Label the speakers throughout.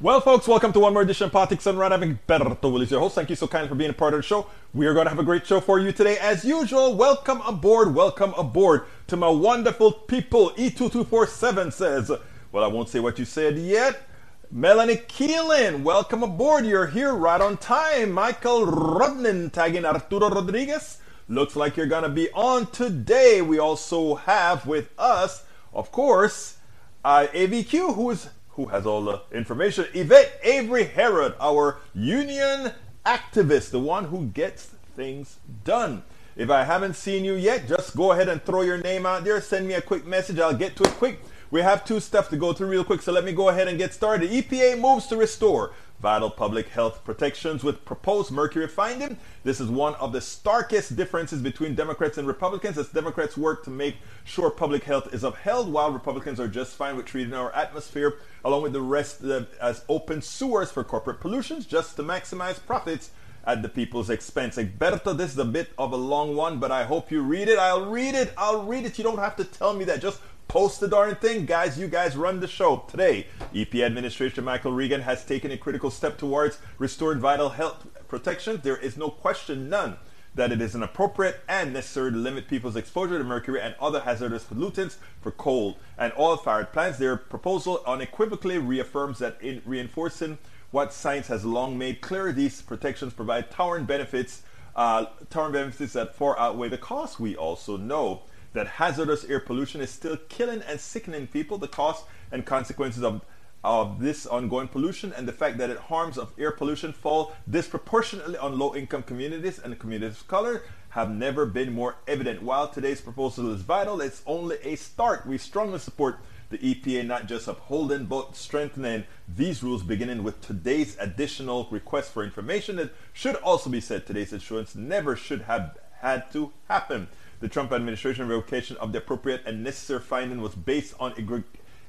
Speaker 1: Well, folks, welcome to one more edition of Politics and. I'm Berto Willies, your host. Thank you so kindly for being a part of the show. We are going to have a great show for you today. As usual, welcome aboard, welcome aboard to my wonderful people. E2247 says, well, I won't say what you said yet. Melanie Keelan, welcome aboard. You're here right on time. Michael Rodnin tagging Arturo Rodriguez. Looks like you're going to be on today. We also have with us, of course, uh, AVQ, who is who has all the information. Yvette Avery Herod, our union activist, the one who gets things done. If I haven't seen you yet, just go ahead and throw your name out there. Send me a quick message. I'll get to it quick. We have two stuff to go through real quick, so let me go ahead and get started. EPA moves to restore vital public health protections with proposed mercury finding. This is one of the starkest differences between Democrats and Republicans as Democrats work to make sure public health is upheld while Republicans are just fine with treating our atmosphere along with the rest of as open sewers for corporate pollutions just to maximize profits at the people's expense. Egberto, this is a bit of a long one, but I hope you read it. I'll read it. I'll read it. You don't have to tell me that. Just Post the darn thing, guys. You guys run the show. Today, EPA Administrator Michael Regan has taken a critical step towards restored vital health protection. There is no question, none, that it is inappropriate and necessary to limit people's exposure to mercury and other hazardous pollutants for coal and oil-fired plants. Their proposal unequivocally reaffirms that in reinforcing what science has long made clear, these protections provide towering benefits, uh, towering benefits that far outweigh the costs. We also know that hazardous air pollution is still killing and sickening people. The cost and consequences of, of this ongoing pollution and the fact that it harms of air pollution fall disproportionately on low income communities and communities of color have never been more evident. While today's proposal is vital, it's only a start. We strongly support the EPA not just upholding but strengthening these rules beginning with today's additional request for information. It should also be said today's issuance never should have had to happen. The Trump administration revocation of the appropriate and necessary finding was based on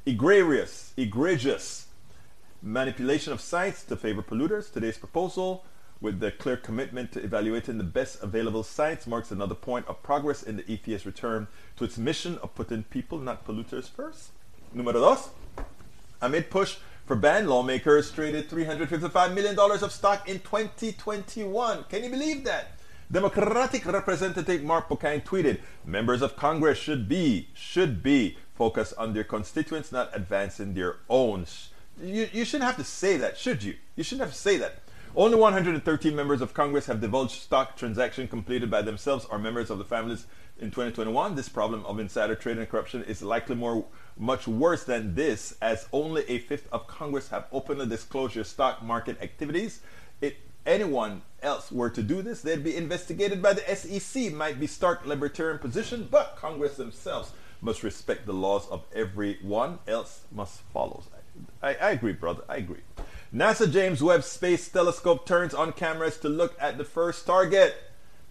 Speaker 1: egregious, egregious manipulation of science to favor polluters. Today's proposal, with the clear commitment to evaluating the best available science, marks another point of progress in the EPA's return to its mission of putting people, not polluters, first. Número dos. Amid push for ban, lawmakers traded $355 million of stock in 2021. Can you believe that? Democratic Representative Mark Pocan tweeted, members of Congress should be, should be focused on their constituents, not advancing their own. You, you shouldn't have to say that, should you? You shouldn't have to say that. Only 113 members of Congress have divulged stock transaction completed by themselves or members of the families in 2021. This problem of insider trading and corruption is likely more much worse than this, as only a fifth of Congress have openly disclosed their stock market activities. It anyone else were to do this, they'd be investigated by the SEC. Might be stark libertarian position, but Congress themselves must respect the laws of everyone else must follow. I, I agree, brother. I agree. NASA James Webb Space Telescope turns on cameras to look at the first target.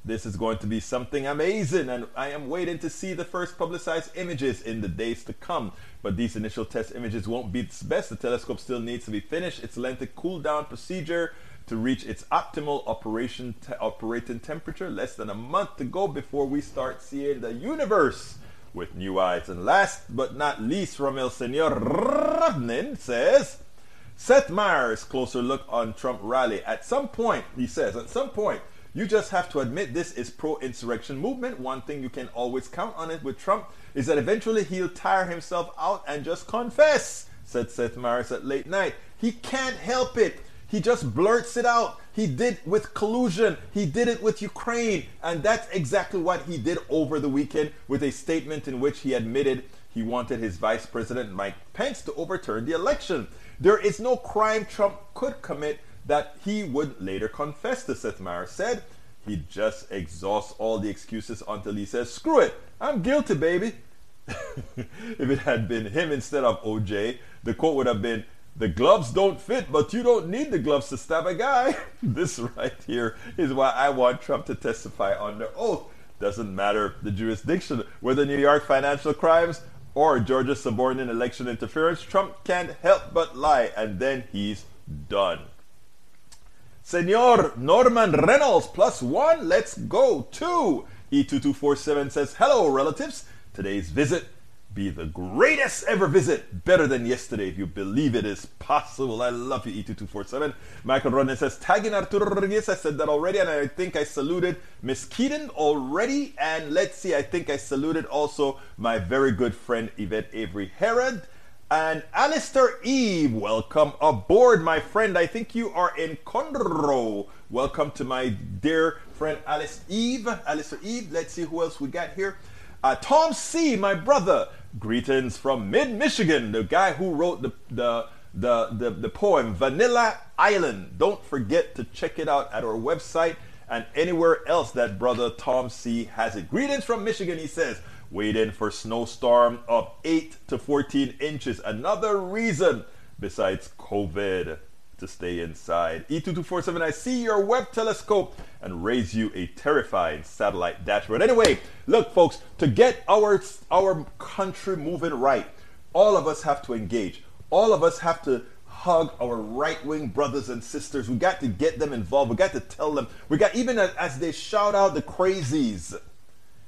Speaker 1: This is going to be something amazing, and I am waiting to see the first publicized images in the days to come. But these initial test images won't be its best. The telescope still needs to be finished. Its lengthy cool down procedure to reach its optimal operation te- operating temperature. Less than a month to go before we start seeing the universe with new eyes. And last but not least, from El Senor Rodnin says, Seth Meyers, closer look on Trump rally. At some point, he says, at some point, you just have to admit this is pro-insurrection movement. One thing you can always count on it with Trump is that eventually he'll tire himself out and just confess, said Seth Meyers at late night. He can't help it. He just blurts it out. He did with collusion. He did it with Ukraine. And that's exactly what he did over the weekend with a statement in which he admitted he wanted his vice president Mike Pence to overturn the election. There is no crime Trump could commit that he would later confess to, Seth Meyers said. He just exhausts all the excuses until he says, screw it, I'm guilty, baby. if it had been him instead of OJ, the quote would have been, the gloves don't fit, but you don't need the gloves to stab a guy. this right here is why I want Trump to testify under oath. Doesn't matter the jurisdiction, whether New York financial crimes or Georgia subordinate election interference, Trump can't help but lie, and then he's done. Senor Norman Reynolds plus one, let's go. Two. E2247 says, Hello, relatives. Today's visit be the greatest ever visit. Better than yesterday, if you believe it is possible. I love you, E2247. Michael Rodney says, tagging Arturo Rodriguez. I said that already, and I think I saluted Miss Keaton already. And let's see, I think I saluted also my very good friend Yvette Avery Herod. And Alistair Eve, welcome aboard, my friend. I think you are in Conroe. Welcome to my dear friend Alice Eve. Alistair Eve. Let's see who else we got here. Uh, Tom C, my brother. Greetings from mid Michigan, the guy who wrote the, the, the, the, the poem Vanilla Island. Don't forget to check it out at our website and anywhere else that brother Tom C has it. Greetings from Michigan, he says. Waiting for snowstorm of 8 to 14 inches. Another reason besides COVID to stay inside. E2247, I see your Webb telescope and raise you a terrifying satellite dashboard. Anyway, look, folks, to get our, our country moving right, all of us have to engage. All of us have to hug our right wing brothers and sisters. We got to get them involved. We got to tell them. We got, even as they shout out the crazies,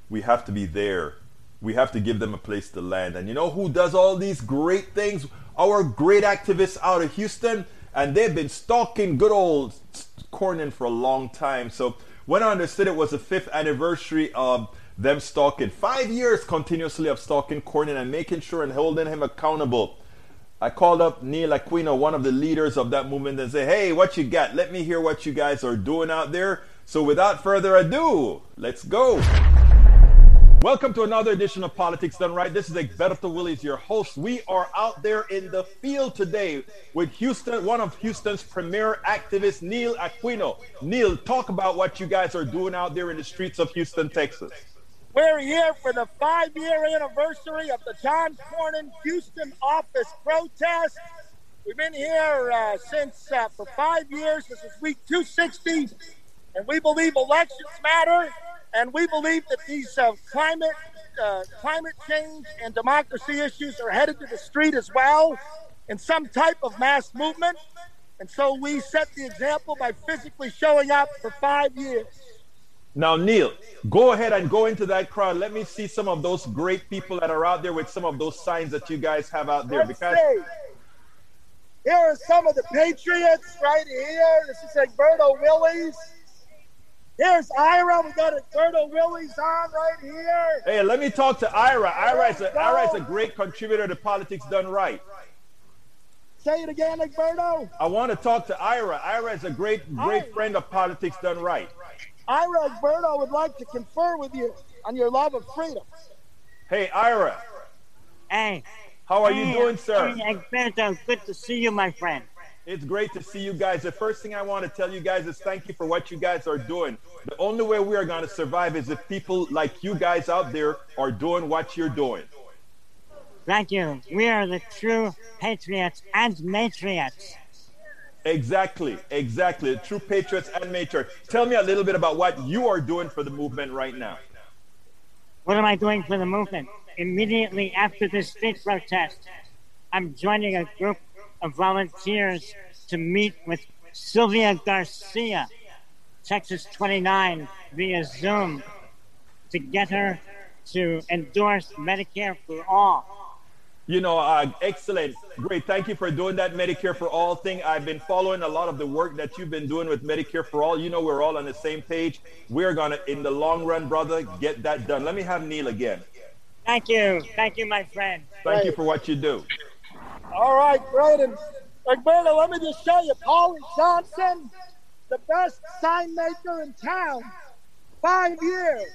Speaker 1: we have to be there we have to give them a place to land. And you know who does all these great things? Our great activists out of Houston, and they've been stalking good old Cornyn for a long time. So when I understood it was the fifth anniversary of them stalking, five years continuously of stalking Cornyn and making sure and holding him accountable. I called up Neil Aquino, one of the leaders of that movement, and said, Hey, what you got? Let me hear what you guys are doing out there. So without further ado, let's go. Welcome to another edition of Politics Done Right. This is Egberto Willies, your host. We are out there in the field today with Houston, one of Houston's premier activists, Neil Aquino. Neil, talk about what you guys are doing out there in the streets of Houston, Texas.
Speaker 2: We're here for the five year anniversary of the John Cornyn Houston office protest. We've been here uh, since uh, for five years. This is week 260, and we believe elections matter and we believe that these uh, climate, uh, climate change and democracy issues are headed to the street as well in some type of mass movement. And so we set the example by physically showing up for five years.
Speaker 1: Now, Neil, go ahead and go into that crowd. Let me see some of those great people that are out there with some of those signs that you guys have out there.
Speaker 2: Let's because see. here are some of the patriots right here. This is Egberto Willies. Here's Ira. We got Alberto Willies on right here.
Speaker 1: Hey, let me talk to Ira. Ira is, a, Ira is a great contributor to Politics Done Right.
Speaker 2: Say it again, Alberto.
Speaker 1: I want to talk to Ira. Ira is a great, great Ira. friend of Politics Done Right.
Speaker 2: Ira Alberto would like to confer with you on your love of freedom.
Speaker 1: Hey, Ira.
Speaker 3: Hey.
Speaker 1: How are hey, you doing, sir?
Speaker 3: Hey, Alberto, good to see you, my friend.
Speaker 1: It's great to see you guys. The first thing I want to tell you guys is thank you for what you guys are doing. The only way we are going to survive is if people like you guys out there are doing what you're doing.
Speaker 3: Thank you. We are the true patriots and matriots.
Speaker 1: Exactly, exactly. True patriots and matriots. Tell me a little bit about what you are doing for the movement right now.
Speaker 3: What am I doing for the movement? Immediately after this street protest, I'm joining a group of volunteers to meet with Sylvia Garcia, Texas 29, via Zoom to get her to endorse Medicare for all.
Speaker 1: You know, uh, excellent. Great. Thank you for doing that Medicare for All thing. I've been following a lot of the work that you've been doing with Medicare for All. You know, we're all on the same page. We're going to, in the long run, brother, get that done. Let me have Neil again.
Speaker 3: Thank you. Thank you, my friend.
Speaker 1: Thank you for what you do.
Speaker 2: All right. And Alberto, let me just show you, Paulie Johnson, the best sign maker in town. Five years.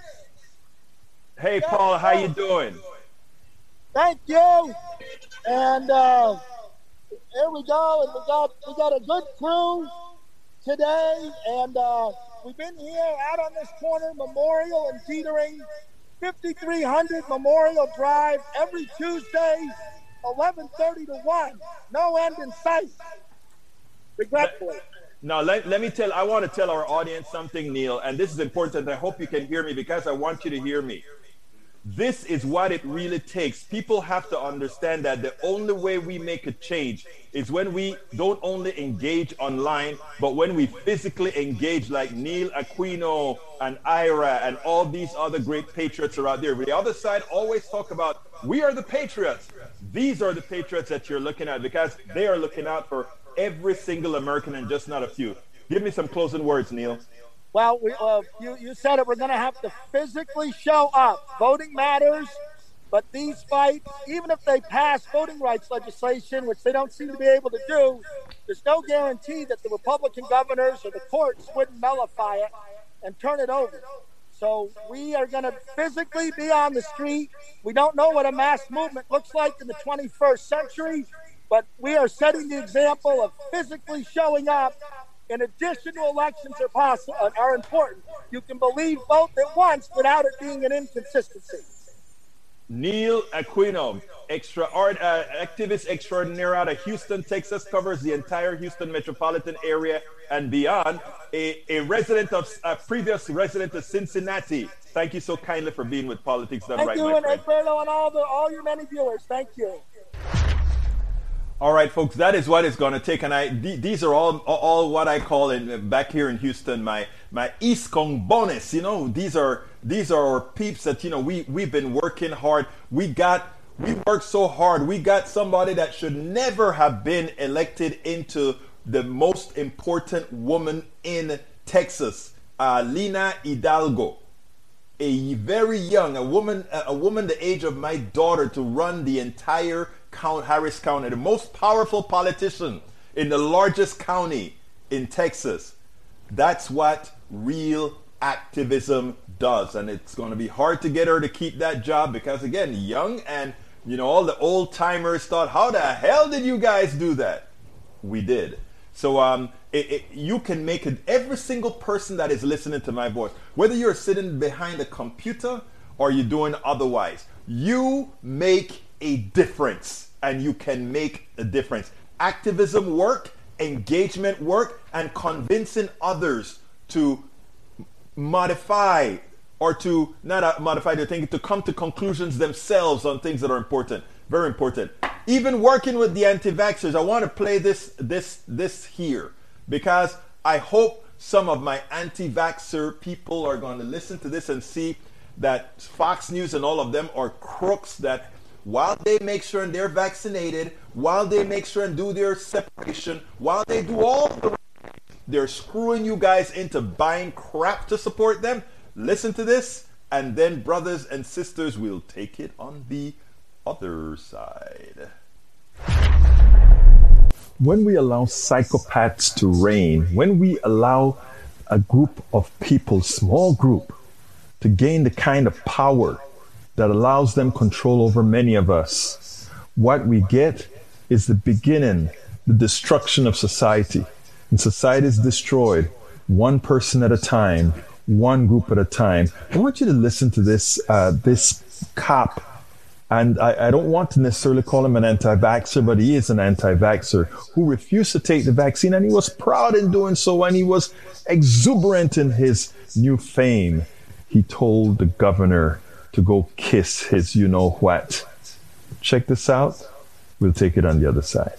Speaker 1: Hey, Paul, how you doing?
Speaker 2: Thank you. And uh, here we go. And we got we got a good crew today. And uh, we've been here out on this corner, Memorial and Detering, 5300 Memorial Drive, every Tuesday 11:30 to 1. No end in sight. Regretfully.
Speaker 1: Now, let, let me tell, I want to tell our audience something, Neil, and this is important. I hope you can hear me because I want you to hear me. This is what it really takes. People have to understand that the only way we make a change is when we don't only engage online, but when we physically engage, like Neil Aquino and Ira and all these other great patriots are out there. But the other side always talk about we are the patriots. These are the patriots that you're looking at because they are looking out for every single American and just not a few. Give me some closing words, Neil.
Speaker 2: Well, we, uh, you, you said it. We're going to have to physically show up. Voting matters, but these fights, even if they pass voting rights legislation, which they don't seem to be able to do, there's no guarantee that the Republican governors or the courts wouldn't nullify it and turn it over. So we are going to physically be on the street. We don't know what a mass movement looks like in the 21st century, but we are setting the example of physically showing up in addition to elections are possible are important. You can believe both at once without it being an inconsistency.
Speaker 1: Neil Aquino, extra art uh, activist extraordinaire out of Houston, Texas, covers the entire Houston metropolitan area and beyond. A, a resident of a previous resident of Cincinnati. Thank you so kindly for being with Politics Done
Speaker 2: Thank
Speaker 1: Right,
Speaker 2: you,
Speaker 1: my
Speaker 2: and
Speaker 1: friend.
Speaker 2: And all the all your many viewers. Thank you.
Speaker 1: All right, folks, that is what it's going to take, and I th- these are all all what I call in back here in Houston my my East Kong bonus. You know, these are these are our peeps that you know we we've been working hard. We got we worked so hard. We got somebody that should never have been elected into the most important woman in Texas, uh, Lina Hidalgo a very young, a woman, a woman the age of my daughter to run the entire Harris County, the most powerful politician in the largest county in Texas. That's what real activism does. And it's going to be hard to get her to keep that job because, again, young and, you know, all the old timers thought, how the hell did you guys do that? We did. So um, it, it, you can make it. Every single person that is listening to my voice, whether you're sitting behind a computer or you're doing otherwise, you make a difference, and you can make a difference. Activism work, engagement work, and convincing others to modify or to not modify their thinking, to come to conclusions themselves on things that are important. Very important. Even working with the anti-vaxxers, I want to play this this this here because I hope some of my anti-vaxxer people are going to listen to this and see that Fox News and all of them are crooks that while they make sure and they're vaccinated, while they make sure and do their separation, while they do all the they're screwing you guys into buying crap to support them. Listen to this, and then, brothers and sisters, we'll take it on the other side. When we allow psychopaths to reign, when we allow a group of people, small group, to gain the kind of power that allows them control over many of us, what we get is the beginning, the destruction of society. And society is destroyed one person at a time, one group at a time. I want you to listen to this, uh, this cop and I, I, don't want to necessarily call him an anti-vaxxer, but he is an anti-vaxxer who refused to take the vaccine, and he was proud in doing so, and he was exuberant in his new fame. He told the governor to go kiss his you know what. Check this out. We'll take it on the other side.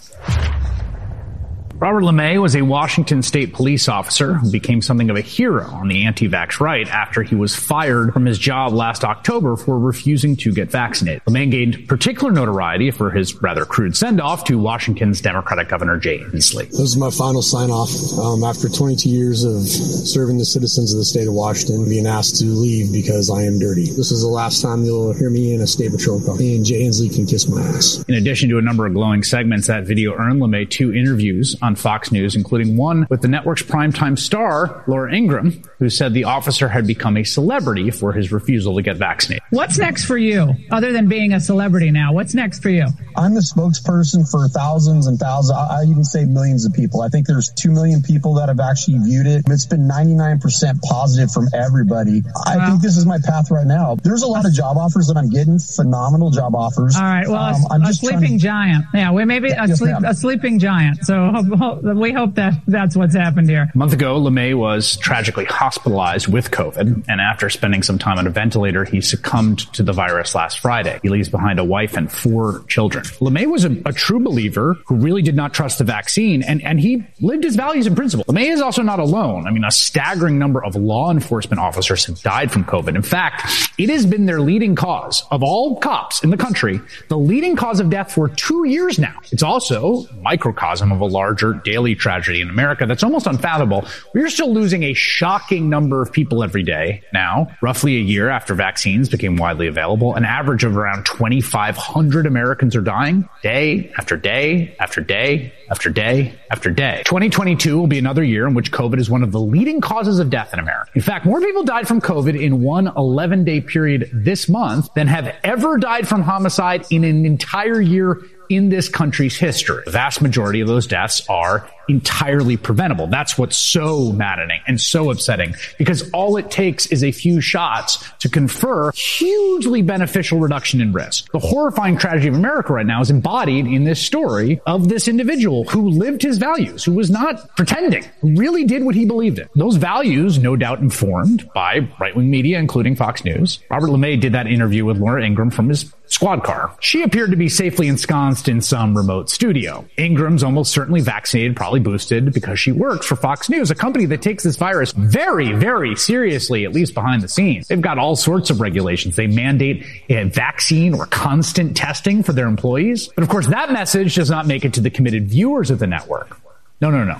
Speaker 4: Robert LaMay was a Washington state police officer who became something of a hero on the anti-vax right after he was fired from his job last October for refusing to get vaccinated. LaMay gained particular notoriety for his rather crude send-off to Washington's Democratic Governor Jay Inslee.
Speaker 5: This is my final sign-off um, after 22 years of serving the citizens of the state of Washington, being asked to leave because I am dirty. This is the last time you'll hear me in a state patrol car. And Jay Inslee can kiss my ass.
Speaker 4: In addition to a number of glowing segments, that video earned LaMay two interviews on Fox News, including one with the network's primetime star, Laura Ingraham, who said the officer had become a celebrity for his refusal to get vaccinated.
Speaker 6: What's next for you, other than being a celebrity now? What's next for you?
Speaker 7: I'm the spokesperson for thousands and thousands, I even say millions of people. I think there's 2 million people that have actually viewed it. It's been 99% positive from everybody. I wow. think this is my path right now. There's a lot of job offers that I'm getting, phenomenal job offers.
Speaker 6: All right. Well, um, a, I'm a sleeping to, giant. Yeah, we maybe yeah, a, sleep, a sleeping giant. So we hope that that's what's happened here.
Speaker 4: A month ago, LaMay was tragically hospitalized with COVID, and after spending some time on a ventilator, he succumbed to the virus last Friday. He leaves behind a wife and four children. LaMay was a, a true believer who really did not trust the vaccine, and, and he lived his values and principles. LaMay is also not alone. I mean, a staggering number of law enforcement officers have died from COVID. In fact, it has been their leading cause of all cops in the country, the leading cause of death for two years now. It's also microcosm of a larger daily tragedy in America that's almost unfathomable. We're still losing a shocking number of people every day now, roughly a year after vaccines became widely available. An average of around 2,500 Americans are dying day after day after day after day after day. 2022 will be another year in which COVID is one of the leading causes of death in America. In fact, more people died from COVID in one 11 day period this month than have ever died from homicide in an entire year in this country's history. The vast majority of those deaths are entirely preventable. That's what's so maddening and so upsetting because all it takes is a few shots to confer hugely beneficial reduction in risk. The horrifying tragedy of America right now is embodied in this story of this individual who lived his values, who was not pretending, who really did what he believed in. Those values, no doubt informed by right-wing media, including Fox News. Robert LaMay did that interview with Laura Ingraham from his squad car. She appeared to be safely ensconced in some remote studio. Ingraham's almost certainly vaccinated, probably boosted because she works for Fox News, a company that takes this virus very, very seriously, at least behind the scenes. They've got all sorts of regulations. They mandate a vaccine or constant testing for their employees. But of course, that message does not make it to the committed viewers of the network. No, no, no.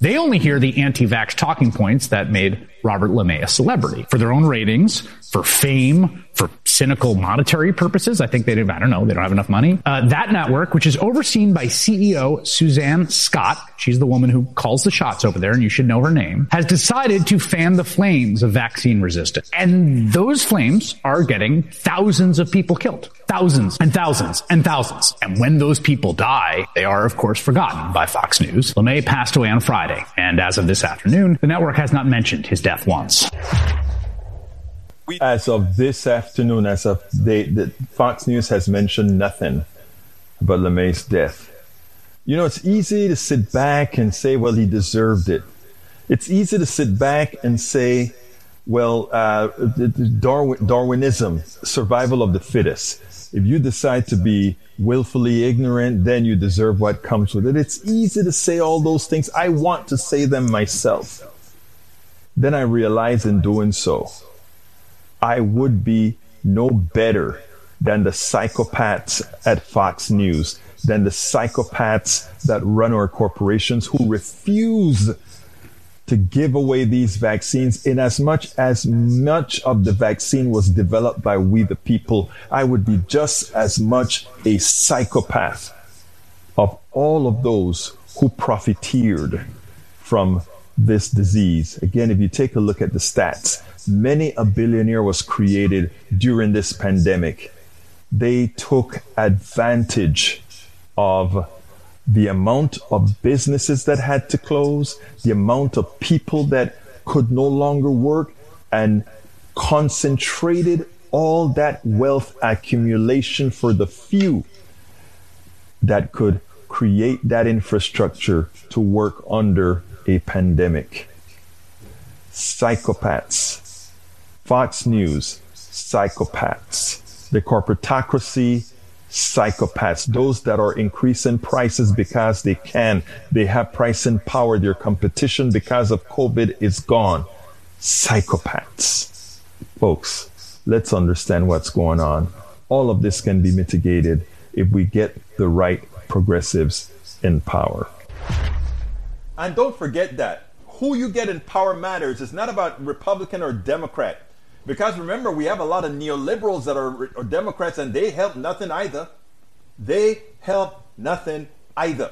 Speaker 4: They only hear the anti-vax talking points that made Robert LaMay a celebrity for their own ratings, for fame, for cynical monetary purposes. I think they do. I don't know. They don't have enough money. Uh, that network, which is overseen by CEO Suzanne Scott, she's the woman who calls the shots over there, and you should know her name, has decided to fan the flames of vaccine resistance. And those flames are getting thousands of people killed. Thousands and thousands and thousands. And when those people die, they are, of course, forgotten by Fox News. LaMay passed away on Friday, and as of this afternoon, the network has not mentioned his death once.
Speaker 1: As of this afternoon, as of they, the Fox News has mentioned nothing about LaMay's death. You know, it's easy to sit back and say, well, he deserved it. It's easy to sit back and say, well, uh, Darwin, Darwinism, survival of the fittest. If you decide to be willfully ignorant, then you deserve what comes with it. It's easy to say all those things. I want to say them myself. Then I realize in doing so, I would be no better than the psychopaths at Fox News, than the psychopaths that run our corporations who refuse to give away these vaccines. In as much as much of the vaccine was developed by we the people i would be just as much a psychopath of all of those who profiteered from this disease. Again if you take a look at the stats many a billionaire was created during this pandemic they took advantage of the amount of businesses that had to close, the amount of people that could no longer work, and concentrated all that wealth accumulation for the few that could create that infrastructure to work under a pandemic. Psychopaths. Fox News, psychopaths. The corporatocracy, psychopaths, those that are increasing prices because they can. They have pricing power. Their competition because of COVID is gone. Psychopaths. Folks, let's understand what's going on. All of this can be mitigated if we get the right progressives in power. And don't forget that who you get in power matters. It's not about Republican or Democrat. Because remember, we have a lot of neoliberals that are, are Democrats and they help nothing either. They help nothing either.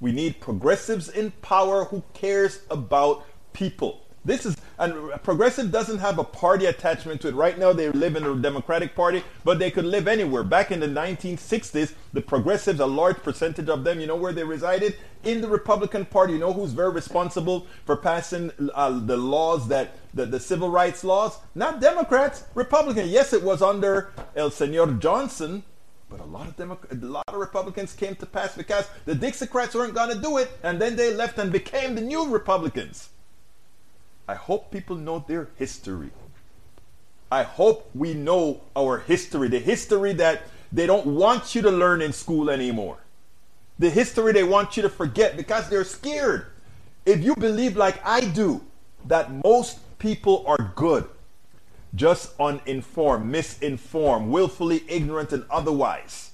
Speaker 1: We need progressives in power who cares about people. This is and progressive doesn't have a party attachment to it. Right now they live in the Democratic Party, but they could live anywhere. Back in the 1960s, the progressives, a large percentage of them, you know where they resided? In the Republican Party. You know who's very responsible for passing uh, the laws that the, the civil rights laws? Not Democrats, Republicans. Yes, it was under El Senor Johnson, But a lot of Demo- a lot of Republicans came to pass because the Dixiecrats weren't going to do it, and then they left and became the new Republicans. I hope people know their history. I hope we know our history, the history that they don't want you to learn in school anymore. The history they want you to forget because they're scared. If you believe, like I do, that most people are good, just uninformed, misinformed, willfully ignorant, and otherwise,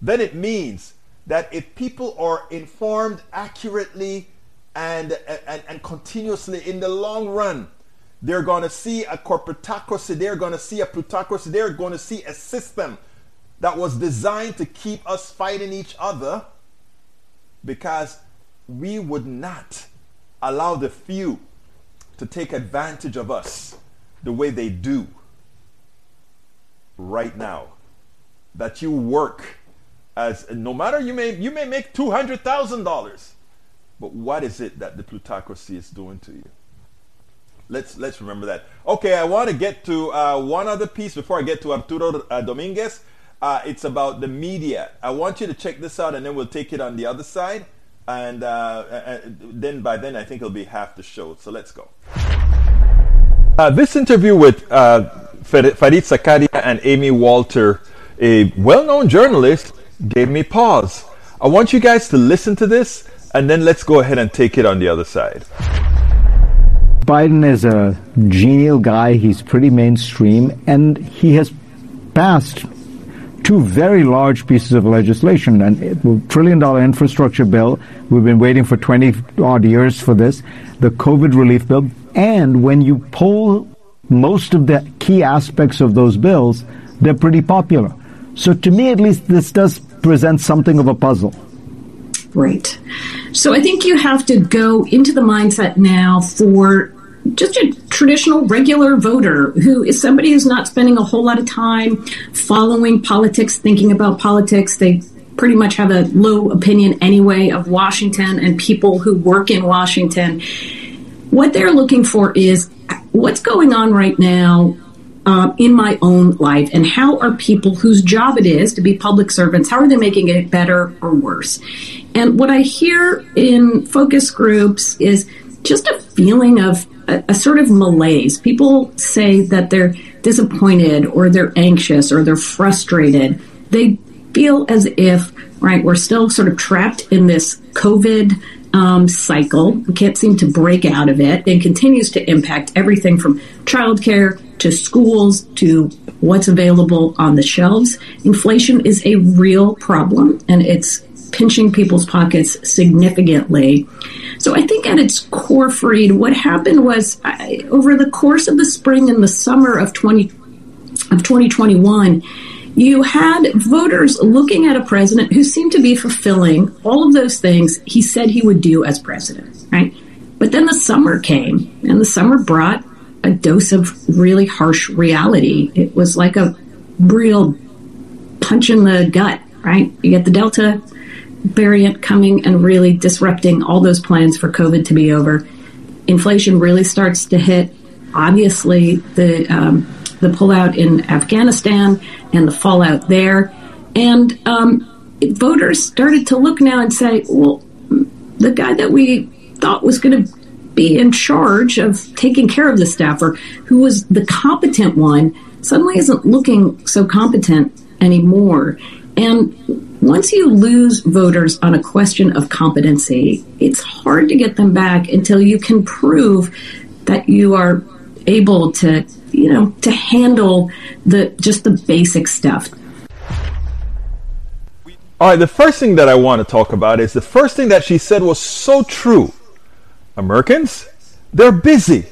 Speaker 1: then it means that if people are informed accurately and, and, and continuously in the long run, they're going to see a corporatocracy, they're going to see a plutocracy, they're going to see a system that was designed to keep us fighting each other because we would not allow the few to take advantage of us the way they do right now. That you work as no matter you may you may make two hundred thousand dollars, but what is it that the plutocracy is doing to you? Let's let's remember that. Okay, I want to get to uh, one other piece before I get to Arturo uh, Dominguez. Uh, it's about the media. I want you to check this out, and then we'll take it on the other side. And uh, then by then, I think it'll be half the show. So let's go. Uh, this interview with uh, Fareed Zakaria and Amy Walter, a well-known journalist, gave me pause. I want you guys to listen to this, and then let's go ahead and take it on the other side.
Speaker 8: Biden is a genial guy. He's pretty mainstream, and he has passed two very large pieces of legislation. And trillion dollar infrastructure bill. We've been waiting for 20 odd years for this. The COVID relief bill. And when you poll most of the key aspects of those bills, they're pretty popular. So to me, at least, this does present something of a puzzle.
Speaker 9: Right. So I think you have to go into the mindset now for just a traditional regular voter who is somebody who's not spending a whole lot of time following politics, thinking about politics. They pretty much have a low opinion anyway of Washington and people who work in Washington. What they're looking for is what's going on right now uh, in my own life and how are people whose job it is to be public servants how are they making it better or worse and what i hear in focus groups is just a feeling of a, a, sort of malaise. People say that they're disappointed or they're anxious or they're frustrated. They feel as if, right, we're still sort of trapped in this COVID um, cycle. We can't seem to break out of it. It continues to impact everything from childcare to schools to what's available on the shelves. Inflation is a real problem and it's pinching people's pockets significantly. So I think at its core, Fareed, what happened was I, over the course of the spring and the summer of 20 of 2021, you had voters looking at a president who seemed to be fulfilling all of those things he said he would do as president, right? But then the summer came, and the summer brought a dose of really harsh reality. It was like a real punch in the gut, right? You get the Delta variant coming and really disrupting all those plans for COVID to be over. Inflation really starts to hit. Obviously, the um, the pullout in Afghanistan and the fallout there, and um, voters started to look now and say, "Well, the guy that we thought was going to be in charge of taking care of the staffer, who was the competent one, suddenly isn't looking so competent anymore." And once you lose voters on a question of competency, it's hard to get them back until you can prove that you are able to, you know, to handle the just the basic stuff.
Speaker 1: All right, the first thing that I want to talk about is the first thing that she said was so true. Americans, they're busy.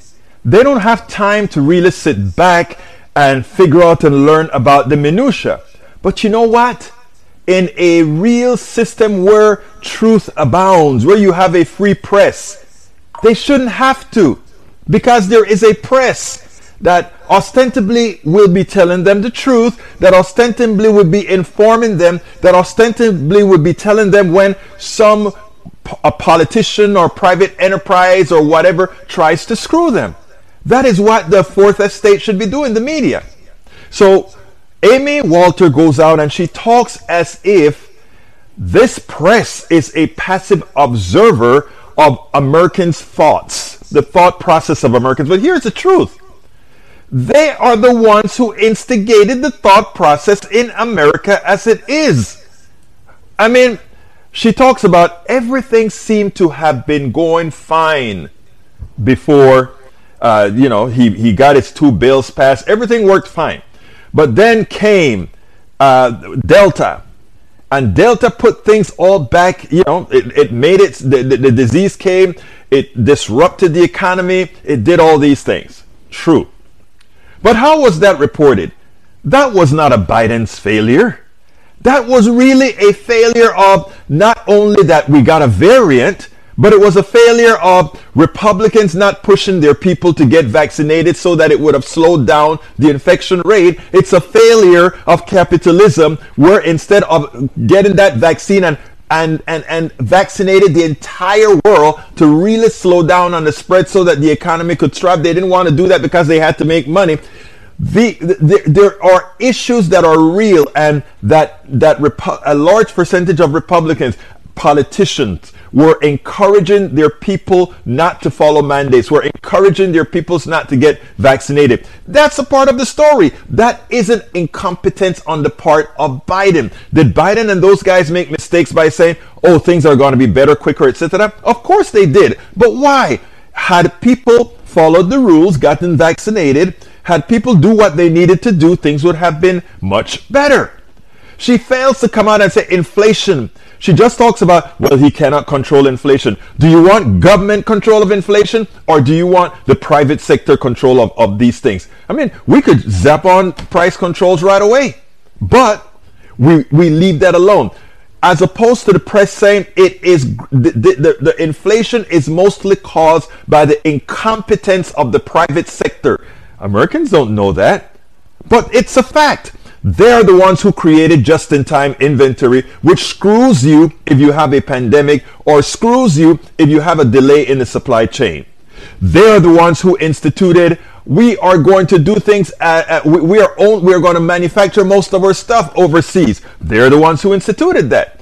Speaker 1: They don't have time to really sit back and figure out and learn about the minutia. But you know what? In a real system where truth abounds, where you have a free press. They shouldn't have to because there is a press that ostensibly will be telling them the truth, that ostensibly would be informing them, that ostensibly would be telling them when some a politician or private enterprise or whatever tries to screw them. That is what the fourth estate should be doing, the media. So Amy Walter goes out and she talks as if this press is a passive observer of Americans' thoughts, the thought process of Americans. But here's the truth they are the ones who instigated the thought process in America as it is. I mean, she talks about everything seemed to have been going fine before, uh, you know, he, he got his two bills passed. Everything worked fine. But then came uh, Delta and Delta put things all back. You know, it, it made it, the, the, the disease came, it disrupted the economy, it did all these things. True. But how was that reported? That was not a Biden's failure. That was really a failure of not only that we got a variant, but it was a failure of Republicans not pushing their people to get vaccinated so that it would have slowed down the infection rate. It's a failure of capitalism where instead of getting that vaccine and and, and, and vaccinated the entire world to really slow down on the spread so that the economy could thrive. They didn't want to do that because they had to make money. The, the, there are issues that are real and that that Repu- a large percentage of Republicans politicians were encouraging their people not to follow mandates, were encouraging their peoples not to get vaccinated. That's a part of the story. That isn't incompetence on the part of Biden. Did Biden and those guys make mistakes by saying, oh, things are going to be better, quicker, etc.? Of course they did. But why? Had people followed the rules, gotten vaccinated, had people do what they needed to do, things would have been much better. She fails to come out and say inflation she just talks about, well, he cannot control inflation. Do you want government control of inflation or do you want the private sector control of, of these things? I mean, we could zap on price controls right away, but we, we leave that alone. As opposed to the press saying it is the, the, the inflation is mostly caused by the incompetence of the private sector. Americans don't know that, but it's a fact. They're the ones who created just in time inventory, which screws you if you have a pandemic or screws you if you have a delay in the supply chain. They're the ones who instituted we are going to do things at, at, we, we, are own, we are going to manufacture most of our stuff overseas. They're the ones who instituted that.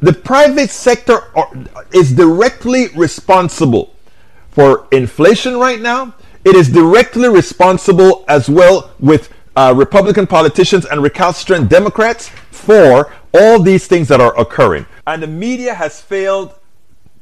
Speaker 1: The private sector are, is directly responsible for inflation right now. It is directly responsible as well with uh, Republican politicians and recalcitrant Democrats for all these things that are occurring. And the media has failed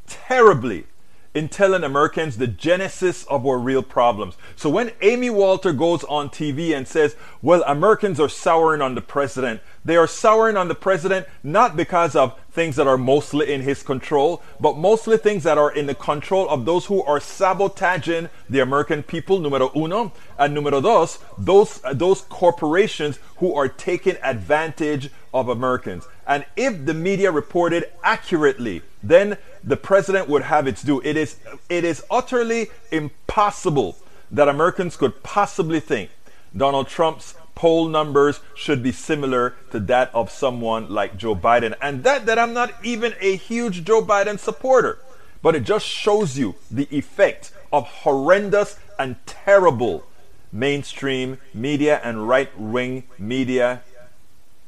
Speaker 1: terribly in telling Americans the genesis of our real problems. So when Amy Walter goes on TV and says, well, Americans are souring on the president, they are souring on the president not because of things that are mostly in his control, but mostly things that are in the control of those who are sabotaging the American people, numero uno, and numero dos, those, uh, those corporations who are taking advantage of Americans. And if the media reported accurately, then the president would have its due. It is, it is utterly impossible that Americans could possibly think Donald Trump's poll numbers should be similar to that of someone like Joe Biden. And that that I'm not even a huge Joe Biden supporter, but it just shows you the effect of horrendous and terrible mainstream media and right-wing media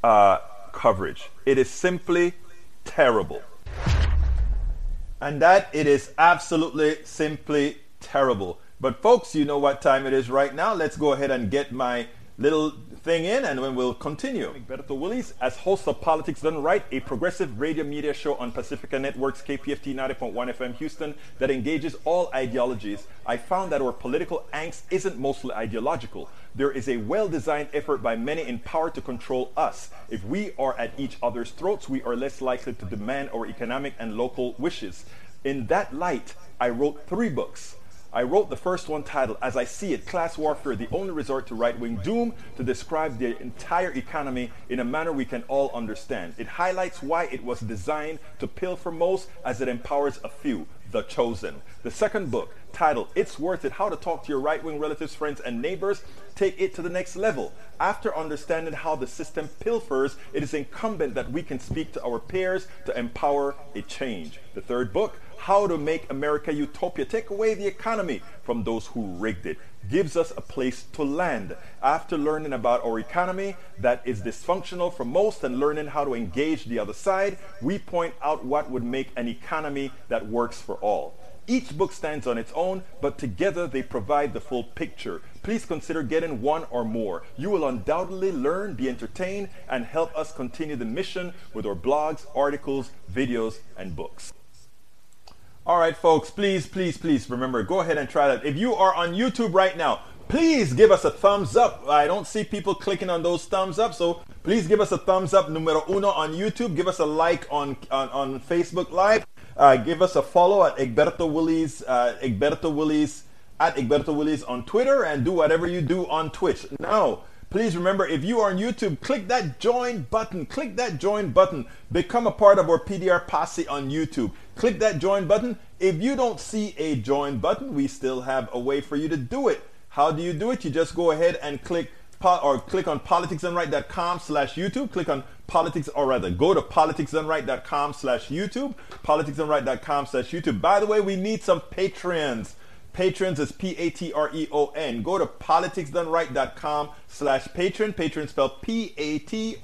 Speaker 1: uh, coverage. It is simply terrible. And that it is absolutely simply terrible. But folks, you know what time it is right now. Let's go ahead and get my little thing in and then we'll continue. Berto Willies, as host of Politics Done Right, a progressive radio media show on Pacifica Network's KPFT 90.1 FM Houston that engages all ideologies, I found that our political angst isn't mostly ideological. There is a well-designed effort by many in power to control us. If we are at each other's throats, we are less likely to demand our economic and local wishes. In that light, I wrote three books. I wrote the first one titled, As I See It, Class Warfare, the Only Resort to Right Wing Doom, to describe the entire economy in a manner we can all understand. It highlights why it was designed to pilfer most as it empowers a few, the chosen. The second book, titled It's Worth It How to Talk to Your Right Wing Relatives, Friends, and Neighbors. Take it to the next level. After understanding how the system pilfers, it is incumbent that we can speak to our peers to empower a change. The third book, How to Make America Utopia Take Away the Economy from Those Who Rigged It gives us a place to land. After learning about our economy that is dysfunctional for most and learning how to engage the other side, we point out what would make an economy that works for all. Each book stands on its own, but together they provide the full picture. Please consider getting one or more. You will undoubtedly learn, be entertained, and help us continue the mission with our blogs, articles, videos, and books. All right, folks, please, please, please remember, go ahead and try that. If you are on YouTube right now, please give us a thumbs up. I don't see people clicking on those thumbs up, so please give us a thumbs up, numero uno on YouTube. Give us a like on, on, on Facebook Live. Uh, give us a follow at Egberto Willies, uh, Egberto Willies, at Egberto Willies on Twitter, and do whatever you do on Twitch. Now, Please remember, if you are on YouTube, click that join button. Click that join button. Become a part of our PDR posse on YouTube. Click that join button. If you don't see a join button, we still have a way for you to do it. How do you do it? You just go ahead and click or click on politicsdoneright.com slash YouTube. Click on politics, or rather, go to politicsdoneright.com slash YouTube. Politicsdoneright.com slash YouTube. By the way, we need some Patreons. Patrons is P-A-T-R-E-O-N. Go to politicsdoneright.com slash patron. Patron spelled P-A-T-R-E-O-N.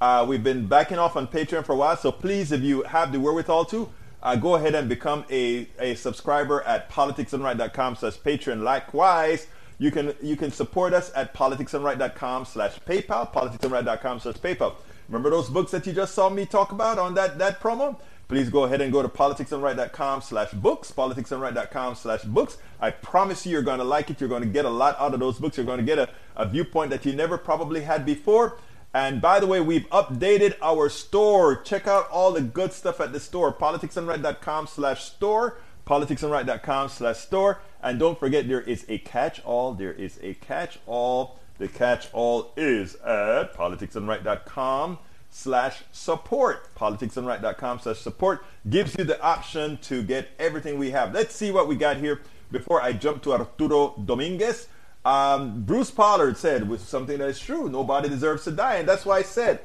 Speaker 1: Uh, we've been backing off on Patreon for a while, so please, if you have the wherewithal to, uh, go ahead and become a, a subscriber at politicsdoneright.com slash patron. Likewise, you can you can support us at politicsdoneright.com slash PayPal, politicsdoneright.com slash PayPal. Remember those books that you just saw me talk about on that, that promo? Please go ahead and go to politicsdoneright.com slash books, politicsdoneright.com slash books. I promise you, you're going to like it. You're going to get a lot out of those books. You're going to get a, a viewpoint that you never probably had before. And by the way, we've updated our store. Check out all the good stuff at the store, politicsdoneright.com slash store, politicsdoneright.com slash store. And don't forget, there is a catch-all. There is a catch-all. The catch-all is at politicsdoneright.com slash support. Politicsdoneright.com slash support gives you the option to get everything we have. Let's see what we got here before I jump to Arturo Dominguez. Um, Bruce Pollard said with something that is true, nobody deserves to die. And that's why I said,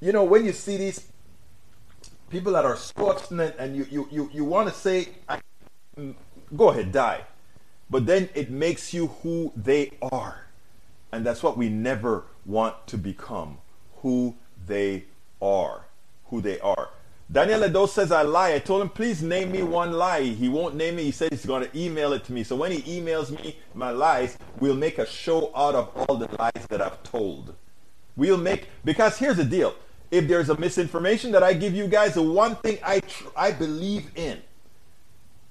Speaker 1: you know, when you see these people that are so obstinate and you, you, you, you want to say, go ahead, die. But then it makes you who they are. And that's what we never want to become, who they are. Who they are. Daniel Ledo says I lie. I told him, please name me one lie. He won't name me. He said he's going to email it to me. So when he emails me my lies, we'll make a show out of all the lies that I've told. We'll make, because here's the deal. If there's a misinformation that I give you guys, the one thing I, tr- I believe in,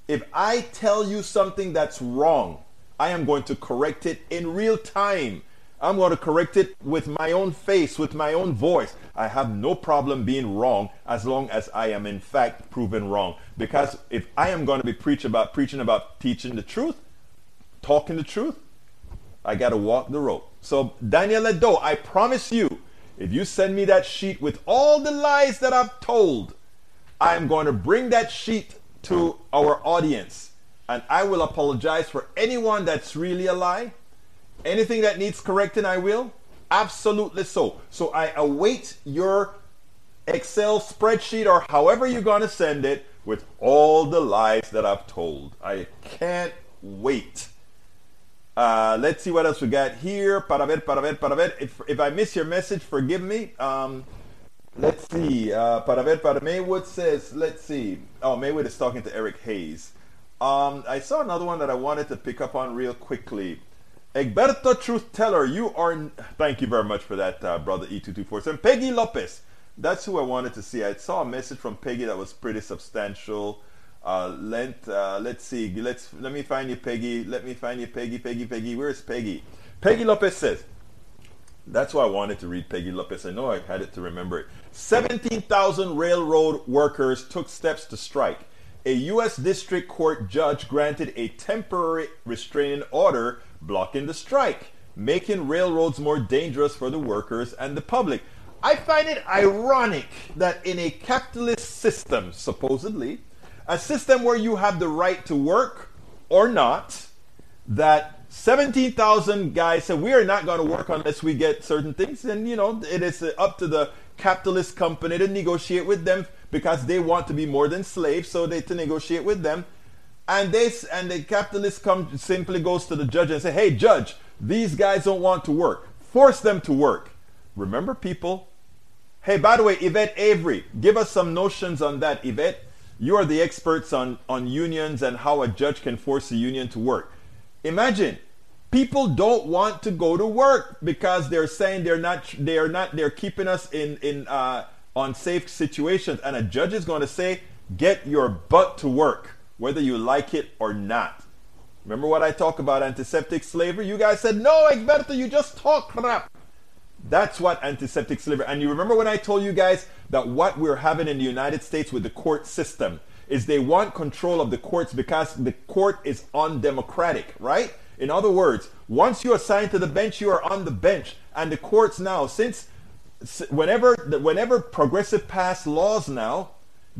Speaker 1: if I tell you something that's wrong, I am going to correct it in real time. I'm going to correct it with my own face, with my own voice. I have no problem being wrong as long as I am in fact proven wrong. Because if I am going to be preach about preaching about teaching the truth, talking the truth, I got to walk the road. So Daniel Ledo, I promise you, if you send me that sheet with all the lies that I've told, I am going to bring that sheet to our audience and I will apologize for anyone that's really a lie Anything that needs correcting, I will. Absolutely so. So I await your Excel spreadsheet or however you're going to send it with all the lies that I've told. I can't wait. Uh, let's see what else we got here. Para ver, para ver, para ver. If, if I miss your message, forgive me. Um, let's see. Uh, para ver, para Maywood says, let's see. Oh, Maywood is talking to Eric Hayes. Um, I saw another one that I wanted to pick up on real quickly. Egberto Truth Teller, you are. Thank you very much for that, uh, brother E2247. Peggy Lopez, that's who I wanted to see. I saw a message from Peggy that was pretty substantial. Uh, let, uh, let's see. Let's let me find you, Peggy. Let me find you, Peggy. Peggy. Peggy. Where's Peggy? Peggy Lopez says. That's why I wanted to read Peggy Lopez. I know I had it to remember it. 17,000 railroad workers took steps to strike. A U.S. District Court judge granted a temporary restraining order blocking the strike, making railroads more dangerous for the workers and the public. I find it ironic that in a capitalist system, supposedly, a system where you have the right to work or not, that 17,000 guys said we are not going to work unless we get certain things. And, you know, it is up to the capitalist company to negotiate with them because they want to be more than slaves, so they to negotiate with them. And they and the capitalist come simply goes to the judge and say, "Hey, judge, these guys don't want to work. Force them to work." Remember, people. Hey, by the way, Yvette Avery, give us some notions on that, Yvette. You are the experts on, on unions and how a judge can force a union to work. Imagine people don't want to go to work because they're saying they're not they are not they're keeping us in in uh, unsafe situations and a judge is going to say get your butt to work whether you like it or not. Remember what i talk about antiseptic slavery? You guys said no egberto you just talk crap. That's what antiseptic slavery and you remember when i told you guys that what we're having in the united states with the court system is they want control of the courts because the court is undemocratic right? In other words, once you're assigned to the bench, you are on the bench. And the courts now, since whenever whenever progressive pass laws now,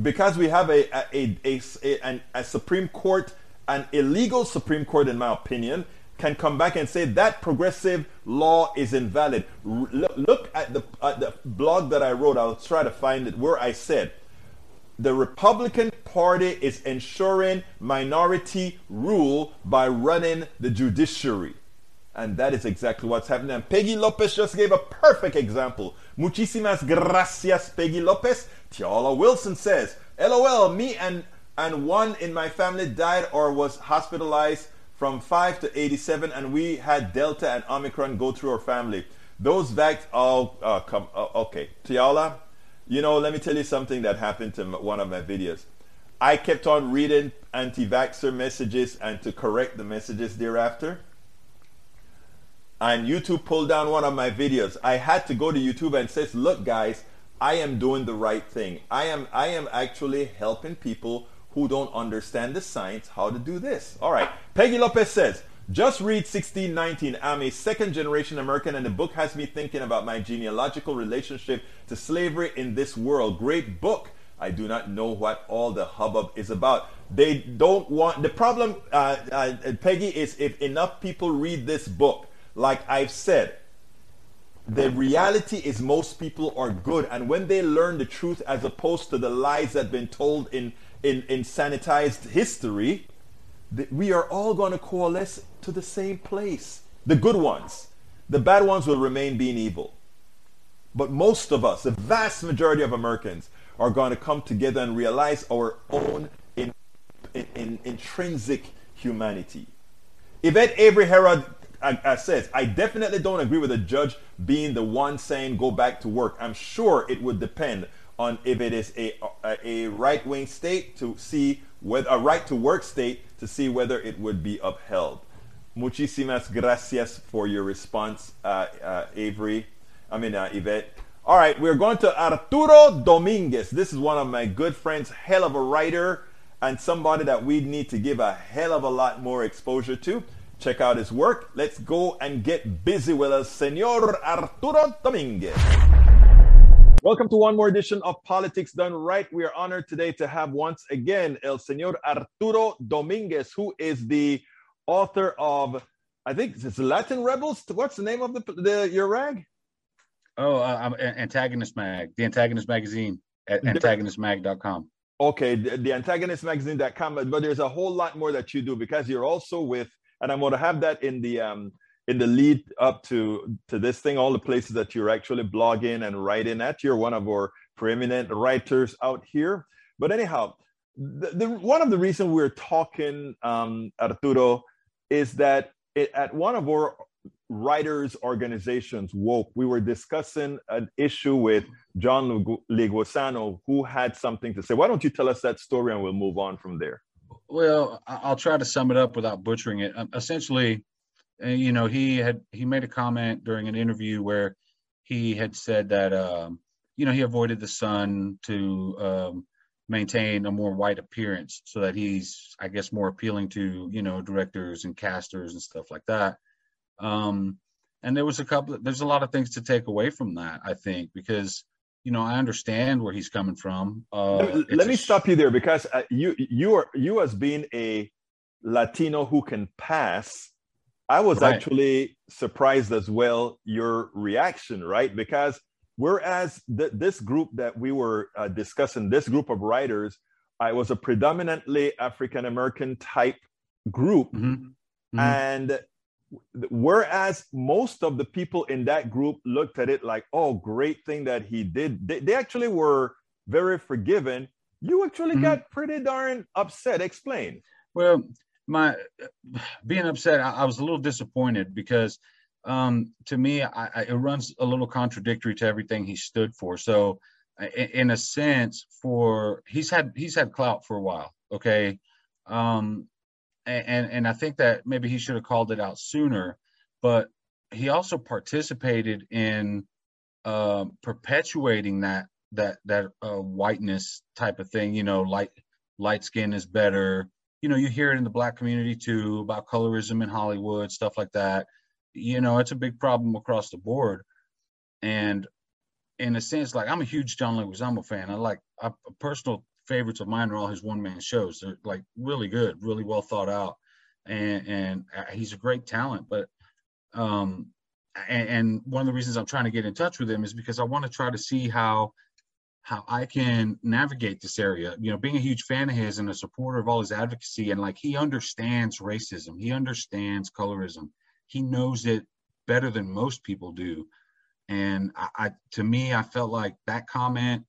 Speaker 1: because we have a a, a, a, a Supreme Court, an illegal Supreme Court, in my opinion, can come back and say that progressive law is invalid. Look at the, at the blog that I wrote. I'll try to find it where I said the Republican Party is ensuring minority rule by running the judiciary. And that is exactly what's happening. And Peggy Lopez just gave a perfect example. Muchísimas gracias, Peggy Lopez. Tiola Wilson says, LOL, me and, and one in my family died or was hospitalized from 5 to 87, and we had Delta and Omicron go through our family. Those vax, all uh, come, uh, okay. Tiola, you know, let me tell you something that happened to one of my videos. I kept on reading anti vaxxer messages and to correct the messages thereafter. And YouTube pulled down one of my videos. I had to go to YouTube and says, "Look, guys, I am doing the right thing. I am I am actually helping people who don't understand the science how to do this." All right. Peggy Lopez says, just read 1619. I'm a second generation American, and the book has me thinking about my genealogical relationship to slavery in this world. Great book. I do not know what all the hubbub is about. They don't want. The problem, uh, uh, Peggy, is if enough people read this book, like I've said, the reality is most people are good. And when they learn the truth as opposed to the lies that have been told in, in, in sanitized history, we are all going to coalesce to the same place. The good ones. The bad ones will remain being evil. But most of us, the vast majority of Americans, are going to come together and realize our own in, in, in, intrinsic humanity. Yvette Avery Herod uh, uh, says, I definitely don't agree with a judge being the one saying go back to work. I'm sure it would depend on if it is a, a, a right wing state to see whether a right to work state to see whether it would be upheld. Muchísimas gracias for your response, uh, uh, Avery. I mean, uh, Yvette. All right, we're going to Arturo Dominguez. This is one of my good friends, hell of a writer, and somebody that we need to give a hell of a lot more exposure to. Check out his work. Let's go and get busy with us, Senor Arturo Dominguez. Welcome to one more edition of Politics Done Right. We are honored today to have once again El Senor Arturo Dominguez, who is the author of, I think it's Latin Rebels. What's the name of the, the your rag?
Speaker 10: Oh, uh, I'm Antagonist Mag, the Antagonist Magazine at antagonistmag.com.
Speaker 1: Okay, the, the antagonistmagazine.com. But there's a whole lot more that you do because you're also with, and I'm going to have that in the um, in the lead up to to this thing, all the places that you're actually blogging and writing at. You're one of our preeminent writers out here. But anyhow, the, the one of the reasons we're talking, um, Arturo, is that it, at one of our writers organizations woke we were discussing an issue with john leguizamo who had something to say why don't you tell us that story and we'll move on from there
Speaker 10: well i'll try to sum it up without butchering it. Um, essentially uh, you know he had he made a comment during an interview where he had said that um, you know he avoided the sun to um, maintain a more white appearance so that he's i guess more appealing to you know directors and casters and stuff like that. Um and there was a couple there's a lot of things to take away from that i think because you know, I understand where he's coming from. Uh,
Speaker 1: let me, let me stop you there because uh, you you are you as being a Latino who can pass. I was right. actually surprised as well your reaction, right? Because whereas th- this group that we were uh, discussing, this group of writers, I was a predominantly African American type group, mm-hmm. Mm-hmm. and whereas most of the people in that group looked at it like oh great thing that he did. They, they actually were very forgiving. You actually mm-hmm. got pretty darn upset. Explain.
Speaker 10: Well my being upset I, I was a little disappointed because um, to me I, I, it runs a little contradictory to everything he stood for. So in, in a sense for he's had he's had clout for a while okay? Um, and and I think that maybe he should have called it out sooner, but he also participated in uh, perpetuating that that that uh, whiteness type of thing. You know, light light skin is better. You know, you hear it in the black community too about colorism in Hollywood, stuff like that. You know, it's a big problem across the board. And in a sense, like I'm a huge John Leguizamo fan. I like a personal favorites of mine are all his one man shows. They're like really good, really well thought out, and and uh, he's a great talent. But um, and, and one of the reasons I'm trying to get in touch with him is because I want to try to see how how I can navigate this area. You know, being a huge fan of his and a supporter of all his advocacy, and like he understands racism, he understands colorism, he knows it better than most people do. And I, I to me, I felt like that comment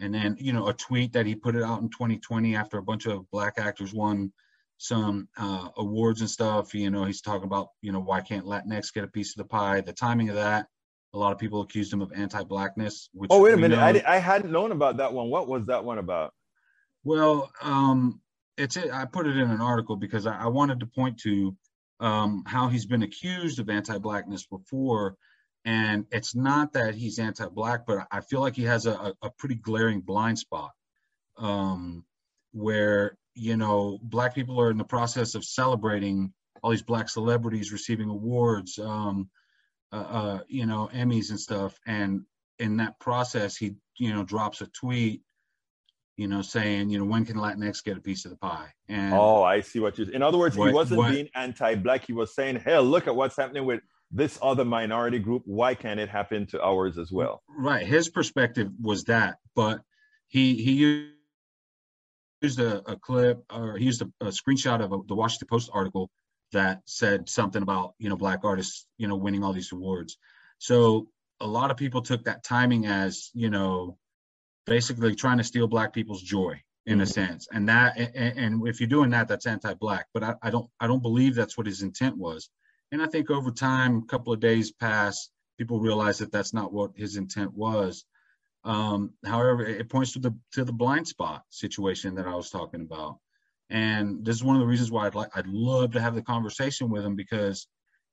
Speaker 10: and then you know a tweet that he put it out in 2020 after a bunch of black actors won some uh, awards and stuff. You know he's talking about you know why can't latinx get a piece of the pie? The timing of that a lot of people accused him of anti-blackness
Speaker 1: which oh wait a minute. I, I hadn't known about that one. What was that one about?
Speaker 10: Well um it's it i put it in an article because i, I wanted to point to um, how he's been accused of anti-blackness before and it's not that he's anti-black, but I feel like he has a, a pretty glaring blind spot um, where, you know, black people are in the process of celebrating all these black celebrities receiving awards, um, uh, uh, you know, Emmys and stuff. And in that process, he, you know, drops a tweet, you know, saying, you know, when can Latinx get a piece of the pie?
Speaker 1: And oh, I see what you. In other words, what, he wasn't what, being anti-black. He was saying, "Hell, look at what's happening with this other minority group why can't it happen to ours as well?
Speaker 10: Right. His perspective was that but he he used a, a clip or he used a, a screenshot of a, the washington post article that said something about you know black artists you know winning all these awards. So a lot of people took that timing as you know basically trying to steal black people's joy in mm-hmm. a sense. And that and, and, if you're doing that that's anti-black. But I, I don't i don't believe that's what his intent was and I think over time, a couple of days pass, people realize that that's not what his intent was. Um, however, it points to the to the blind spot situation that I was talking about, and this is one of the reasons why I'd like I'd love to have the conversation with him because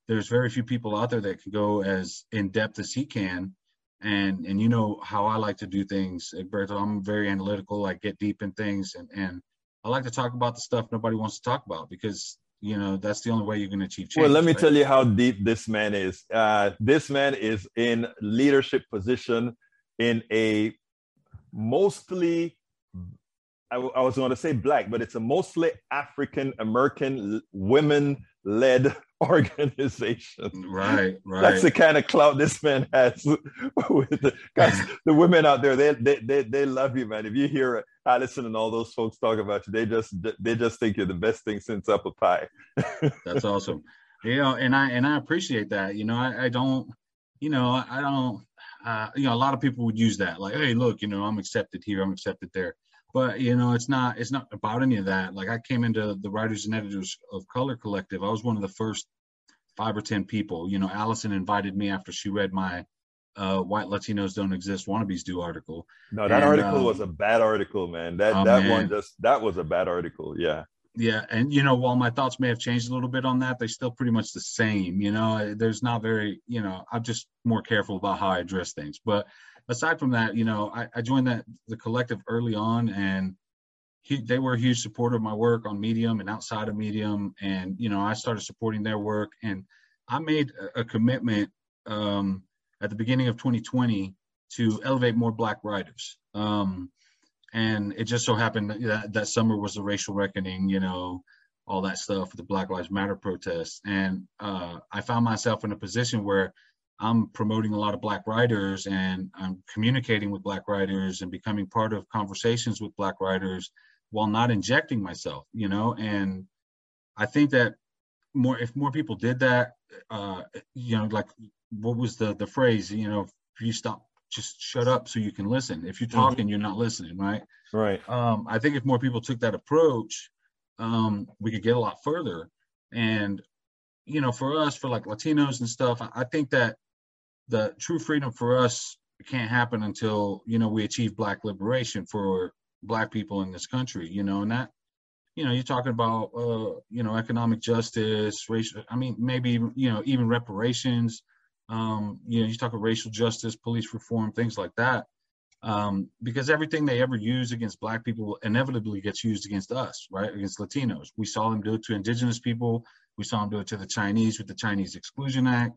Speaker 10: there's very few people out there that can go as in depth as he can, and and you know how I like to do things. I'm very analytical. I get deep in things, and and I like to talk about the stuff nobody wants to talk about because you know that's the only way you can achieve change
Speaker 1: well let me right? tell you how deep this man is uh, this man is in leadership position in a mostly I, I was going to say black but it's a mostly african american women led organization.
Speaker 10: Right, right.
Speaker 1: That's the kind of clout this man has with the guys. the women out there, they, they they they love you, man. If you hear Allison and all those folks talk about you, they just they just think you're the best thing since apple pie.
Speaker 10: That's awesome. You know, and I and I appreciate that. You know, I, I don't, you know, I don't. Uh, you know, a lot of people would use that, like, "Hey, look, you know, I'm accepted here, I'm accepted there." But you know it's not it's not about any of that. Like i came into the writers and editors of color collective. I was one of the first five or ten people. You know allison invited me after she read my uh, white latinos don't exist wannabes do article.
Speaker 1: No that and, article um, was a bad article man. That oh, that man. one just that was a bad article yeah.
Speaker 10: Yeah and you know while my thoughts may have changed a little bit on that they're still pretty much the same you know? There's not very you know i'm just more careful about how i address things. But aside from that, you know, I, I joined that the collective early on, and he, they were a huge supporter of my work on Medium and outside of Medium, and you know, I started supporting their work, and I made a, a commitment um, at the beginning of 2020 to elevate more black writers. Um, and it just so happened that that summer was the racial reckoning, you know, all that stuff, with the Black Lives Matter protests. And uh, I found myself in a position where I'm promoting a lot of Black writers and I'm communicating with Black writers and becoming part of conversations with Black writers while not injecting myself, you know. And I think that more, if more people did that, uh, you know, like what was the the phrase, you know, if you stop, just shut up so you can listen. If you're mm-hmm. talking, mm-hmm. you're not listening, right?
Speaker 1: Right.
Speaker 10: Um, I think if more people took that approach, um, we could get a lot further. And you know, for us, for like Latinos and stuff, I think that the true freedom for us can't happen until you know we achieve black liberation for black people in this country you know and that you know you're talking about uh you know economic justice racial i mean maybe you know even reparations um you know you talk about racial justice police reform things like that um because everything they ever use against black people inevitably gets used against us right against latinos. We saw them do it to indigenous people. We saw them do it to the chinese with the chinese exclusion act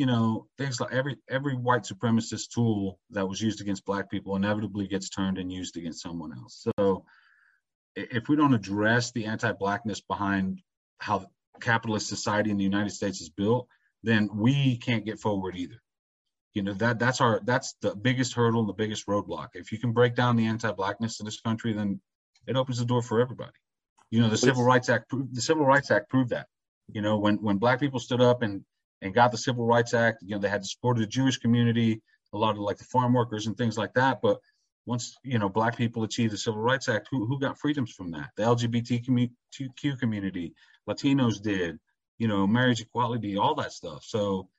Speaker 10: you know, things like every every white supremacist tool that was used against black people inevitably gets turned and used against someone else. So if we don't address the anti-blackness behind how capitalist society in the United States is built, then we can't get forward either. You know, that that's our that's the biggest hurdle and the biggest roadblock. If you can break down the anti-blackness in this country, then it opens the door for everybody. You know, the Civil Rights Act the Civil Rights Act proved that. You know, when when black people stood up and and got the Civil Rights Act. You know, they had the support of the Jewish community, a lot of like the farm workers and things like that. But once you know black people achieved the Civil Rights Act, who who got freedoms from that? The LGBTQ community, Latinos did. You know, marriage equality, all that stuff. So,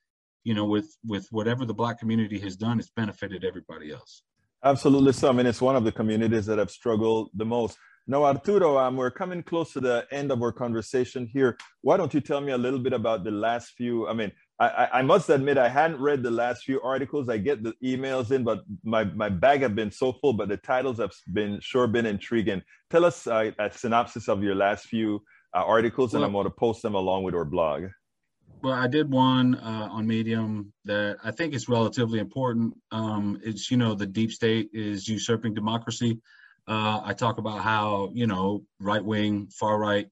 Speaker 10: you know, with with whatever the black community has done, it's benefited everybody else.
Speaker 1: Absolutely, so. I mean, it's one of the communities that have struggled the most. Now, Arturo, um, we're coming close to the end of our conversation here. Why don't you tell me a little bit about the last few? I mean, I, I must admit I hadn't read the last few articles. I get the emails in, but my, my bag have been so full. But the titles have been sure been intriguing. Tell us uh, a synopsis of your last few uh, articles, well, and I'm going to post them along with our blog.
Speaker 10: Well, I did one uh, on Medium that I think is relatively important. Um, it's you know the deep state is usurping democracy. Uh, I talk about how you know right wing, far right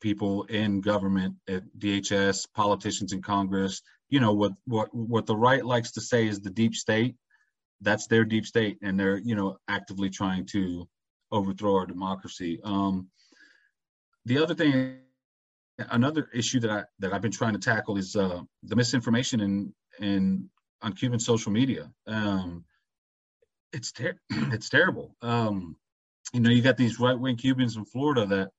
Speaker 10: people in government, at DHS, politicians in Congress. You know what what what the right likes to say is the deep state. That's their deep state, and they're you know actively trying to overthrow our democracy. Um, the other thing, another issue that I that I've been trying to tackle is uh, the misinformation in in on Cuban social media. Um, it's ter- it's terrible. Um, you know, you got these right wing Cubans in Florida that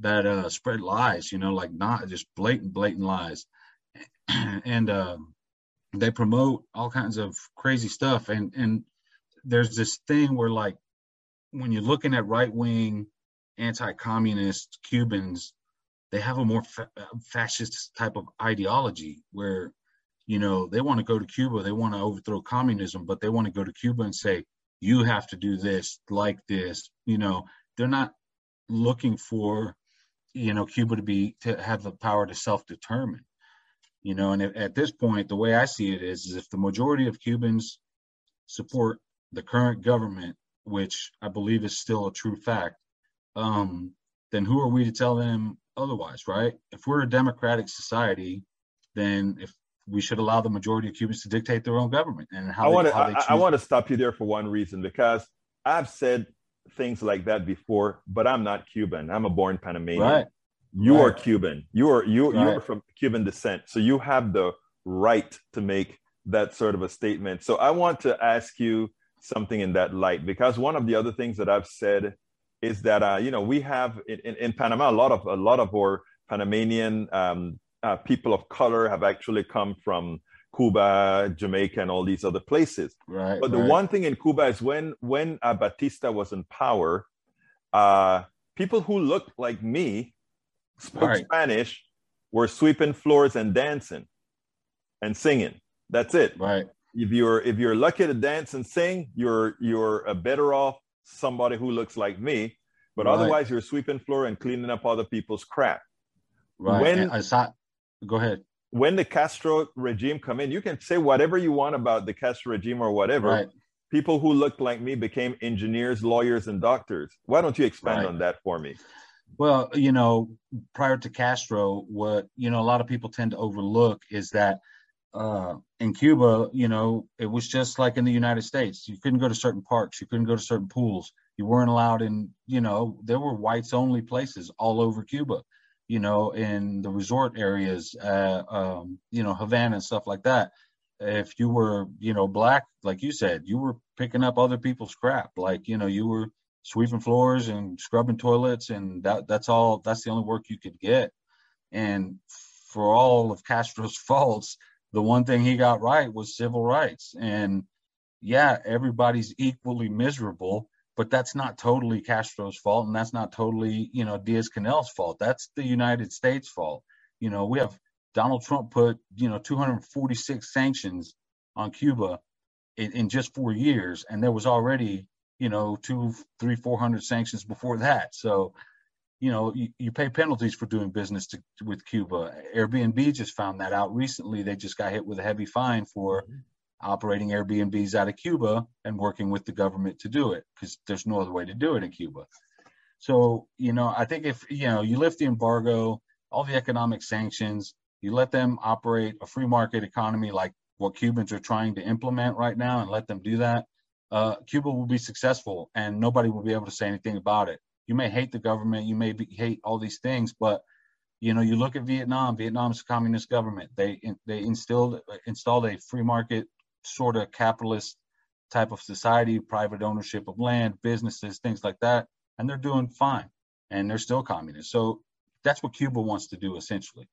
Speaker 10: that uh, spread lies. You know, like not just blatant, blatant lies, and uh, they promote all kinds of crazy stuff. And and there's this thing where like when you're looking at right wing, anti-communist Cubans, they have a more fa- fascist type of ideology where you know they want to go to Cuba, they want to overthrow communism, but they want to go to Cuba and say you have to do this like this you know they're not looking for you know cuba to be to have the power to self-determine you know and at this point the way i see it is, is if the majority of cubans support the current government which i believe is still a true fact um, then who are we to tell them otherwise right? If we're a democratic society then if we should allow the majority of Cubans to dictate their own government and how
Speaker 1: I want
Speaker 10: to
Speaker 1: I, I want to stop you there for one reason because I've said things like that before, but I'm not Cuban. I'm a born Panamanian. Right. You right. are Cuban. You are you right. you are from Cuban descent, so you have the right to make that sort of a statement. So I want to ask you something in that light because one of the other things that I've said is that uh, you know we have in, in, in Panama a lot of a lot of our Panamanian um, uh, people of color have actually come from Cuba, Jamaica, and all these other places.
Speaker 10: Right.
Speaker 1: But
Speaker 10: the
Speaker 1: right. one thing in Cuba is when when uh, Batista was in power, uh, people who looked like me spoke right. Spanish were sweeping floors and dancing and singing. That's it.
Speaker 10: Right.
Speaker 1: If you're if you're lucky to dance and sing, you're you're a better off somebody who looks like me. But right. otherwise, you're sweeping floor and cleaning up other people's crap.
Speaker 10: Right. When I saw Go ahead.
Speaker 1: When the Castro regime come in, you can say whatever you want about the Castro regime or whatever. Right. people who looked like me became engineers, lawyers, and doctors. Why don't you expand
Speaker 10: Right.
Speaker 1: on that for me?
Speaker 10: Well, you know, prior to Castro, what you know a lot of people tend to overlook is that uh, in Cuba, you know, it was just like in the United States. You couldn't go to certain parks, you couldn't go to certain pools, you weren't allowed in. You know, there were whites only places all over Cuba. You know, in the resort areas, uh, um, you know, Havana and stuff like that. If you were, you know, black, like you said, you were picking up other people's crap. Like, you know, you were sweeping floors and scrubbing toilets and that that's all that's the only work you could get and for all of castro's faults the one thing he got right was civil rights and yeah everybody's equally miserable but that's not totally castro's fault and that's not totally you know diaz canel's fault that's the united states fault you know we have donald trump put you know 246 sanctions on cuba in, in just four years and there was already you know, two, three, four hundred sanctions before that. So, you know, you, you pay penalties for doing business to, with Cuba. Airbnb just found that out recently. They just got hit with a heavy fine for mm-hmm. Operating Airbnbs out of Cuba and working with the government to do it because there's no other way to do it in Cuba. So, you know, I think if, you know, you lift the embargo, all the economic sanctions, you let them operate a free market economy like what Cubans are trying to implement right now and let them do that, uh, Cuba will be successful and nobody will be able to say anything about it. You may hate the government, you may be, hate all these things, but you know, you look at Vietnam. Vietnam's a communist government. They they instilled installed a free market sort of capitalist type of society, private ownership of land, businesses, things like that, and they're doing fine, and they're still communist. So that's what Cuba wants to do essentially.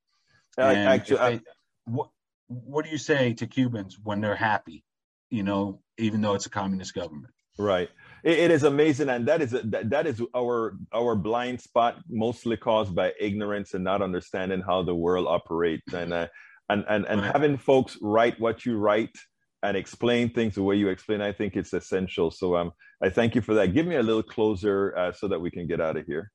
Speaker 10: And
Speaker 1: actually,
Speaker 10: if they- what what do you say to Cubans when they're happy? You know, even though it's a communist government.
Speaker 1: Right. It, it is amazing, and that is a, that, that is our our blind spot, mostly caused by ignorance and not understanding how the world operates, and uh, and and and
Speaker 10: Right.
Speaker 1: having folks write what you write and explain things the way you explain. I think it's essential. So um, I thank you for that. Give me a little closer uh, so that we can get out of here.